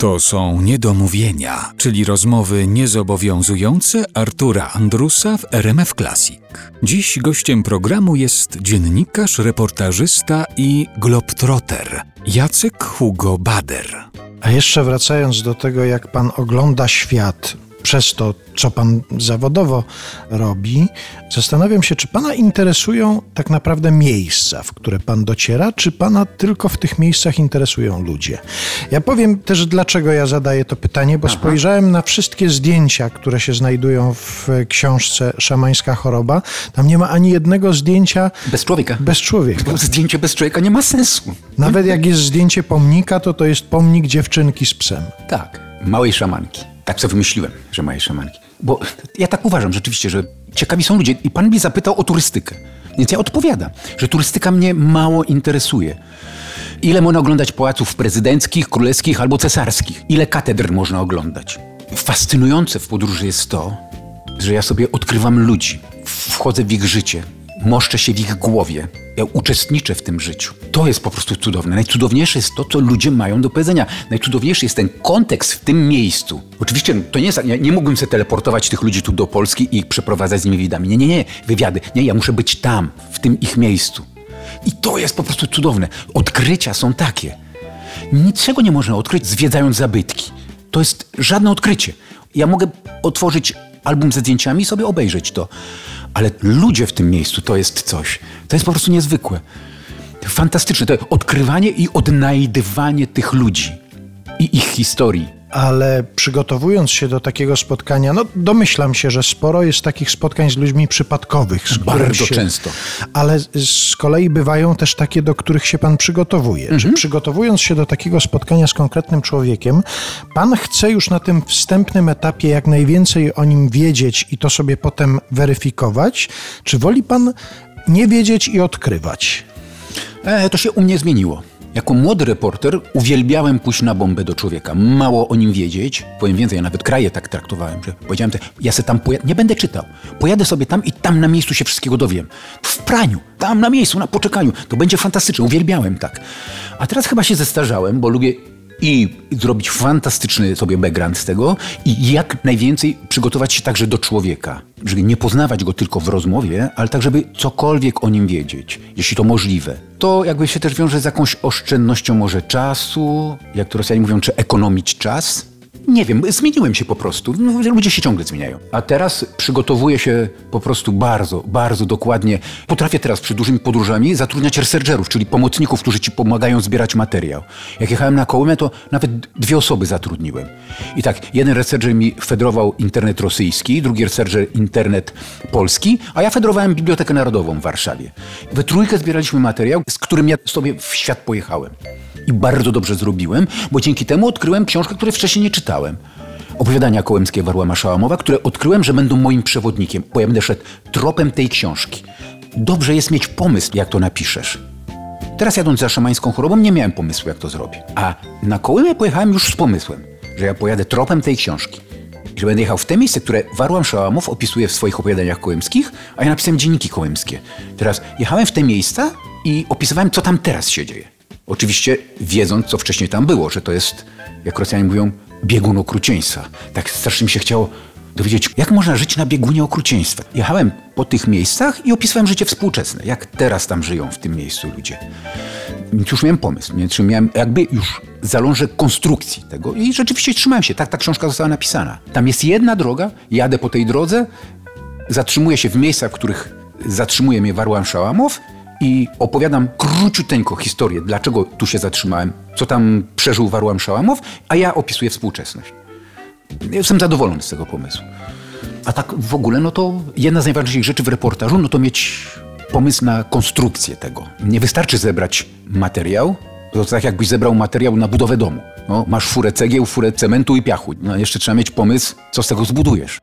To są niedomówienia, czyli rozmowy niezobowiązujące Artura Andrusa w RMF Classic. Dziś gościem programu jest dziennikarz, reportażysta i globtrotter Jacek Hugo Bader. A jeszcze wracając do tego, jak pan ogląda świat, przez to, co pan zawodowo robi, zastanawiam się, czy pana interesują tak naprawdę miejsca, w które pan dociera, czy pana tylko w tych miejscach interesują ludzie. Ja powiem też, dlaczego ja zadaję to pytanie, bo Aha. spojrzałem na wszystkie zdjęcia, które się znajdują w książce Szamańska choroba. Tam nie ma ani jednego zdjęcia. Bez człowieka. Bez człowieka. Bo zdjęcie bez człowieka nie ma sensu. Nawet jak jest zdjęcie pomnika, to to jest pomnik dziewczynki z psem. Tak, małej szamanki. Tak sobie wymyśliłem, że małej szamanki. Bo ja tak uważam rzeczywiście, że ciekawi są ludzie. I pan mnie zapytał o turystykę. Więc ja odpowiadam, że turystyka mnie mało interesuje. Ile można oglądać pałaców prezydenckich, królewskich albo cesarskich? Ile katedr można oglądać? Fascynujące w podróży jest to, że ja sobie odkrywam ludzi, wchodzę w ich życie, moszczę się w ich głowie. Ja uczestniczę w tym życiu. To jest po prostu cudowne. Najcudowniejsze jest to, co ludzie mają do powiedzenia. Najcudowniejszy jest ten kontekst w tym miejscu. Oczywiście to nie jest, ja nie mógłbym sobie teleportować tych ludzi tu do Polski i przeprowadzać z nimi widami. Nie, nie, nie, wywiady. Nie, ja muszę być tam, w tym ich miejscu. I to jest po prostu cudowne. Odkrycia są takie. Niczego nie można odkryć zwiedzając zabytki. To jest żadne odkrycie. Ja mogę otworzyć album ze zdjęciami i sobie obejrzeć to. Ale ludzie w tym miejscu to jest coś. To jest po prostu niezwykłe. Fantastyczne. To odkrywanie i odnajdywanie tych ludzi i ich historii ale przygotowując się do takiego spotkania, no domyślam się, że sporo jest takich spotkań z ludźmi przypadkowych. Z Bardzo się, często. Ale z kolei bywają też takie, do których się pan przygotowuje. Mhm. Czy przygotowując się do takiego spotkania z konkretnym człowiekiem, pan chce już na tym wstępnym etapie jak najwięcej o nim wiedzieć i to sobie potem weryfikować? Czy woli pan nie wiedzieć i odkrywać? E, to się u mnie zmieniło. Jako młody reporter uwielbiałem pójść na bombę do człowieka, mało o nim wiedzieć. Powiem więcej, ja nawet kraje tak traktowałem, że powiedziałem, że ja se tam pojadę, nie będę czytał. Pojadę sobie tam i tam na miejscu się wszystkiego dowiem. W praniu, tam na miejscu, na poczekaniu. To będzie fantastyczne, uwielbiałem tak. A teraz chyba się zestarzałem, bo lubię i zrobić fantastyczny sobie background z tego i jak najwięcej przygotować się także do człowieka. Żeby nie poznawać go tylko w rozmowie, ale tak, żeby cokolwiek o nim wiedzieć, jeśli to możliwe. To jakby się też wiąże z jakąś oszczędnością może czasu, jak to Rosjanie mówią, czy ekonomić czas. Nie wiem, zmieniłem się po prostu. No, ludzie się ciągle zmieniają. A teraz przygotowuję się po prostu bardzo, bardzo dokładnie. Potrafię teraz przed dużymi podróżami zatrudniać researcherów, czyli pomocników, którzy ci pomagają zbierać materiał. Jak jechałem na Kołymę, to nawet dwie osoby zatrudniłem. I tak, jeden researcher mi federował internet rosyjski, drugi researcher internet polski, a ja federowałem Bibliotekę Narodową w Warszawie. We trójkę zbieraliśmy materiał, z którym ja sobie w świat pojechałem. I bardzo dobrze zrobiłem, bo dzięki temu odkryłem książkę, której wcześniej nie czytałem. Opowiadania kołemskie Warłama Szałamowa, które odkryłem, że będą moim przewodnikiem, bo ja będę szedł tropem tej książki. Dobrze jest mieć pomysł, jak to napiszesz. Teraz jadąc za szamańską chorobą nie miałem pomysłu, jak to zrobię. A na Kołymę pojechałem już z pomysłem, że ja pojadę tropem tej książki. I że będę jechał w te miejsce, które Warłam Szałamow opisuje w swoich opowiadaniach kołymskich, a ja napisałem dzienniki kołymskie. Teraz jechałem w te miejsca i opisywałem, co tam teraz się dzieje. Oczywiście wiedząc, co wcześniej tam było, że to jest, jak Rosjanie mówią, biegun okrucieństwa. Tak strasznie mi się chciało dowiedzieć, jak można żyć na biegunie okrucieństwa. Jechałem po tych miejscach i opisywałem życie współczesne, jak teraz tam żyją w tym miejscu ludzie. Już miałem pomysł, więc miałem jakby już zalążę konstrukcji tego i rzeczywiście trzymałem się. Tak ta książka została napisana. Tam jest jedna droga, jadę po tej drodze, zatrzymuję się w miejscach, w których zatrzymuje mnie Warłam Szałamow i opowiadam króciuteńko historię, dlaczego tu się zatrzymałem, co tam przeżył Warłam Szałamow, a ja opisuję współczesność. Jestem zadowolony z tego pomysłu. A tak w ogóle, no to jedna z najważniejszych rzeczy w reportażu, no to mieć pomysł na konstrukcję tego. Nie wystarczy zebrać materiał, to tak jakbyś zebrał materiał na budowę domu. No, masz furę cegieł, furę cementu i piachu. No, jeszcze trzeba mieć pomysł, co z tego zbudujesz.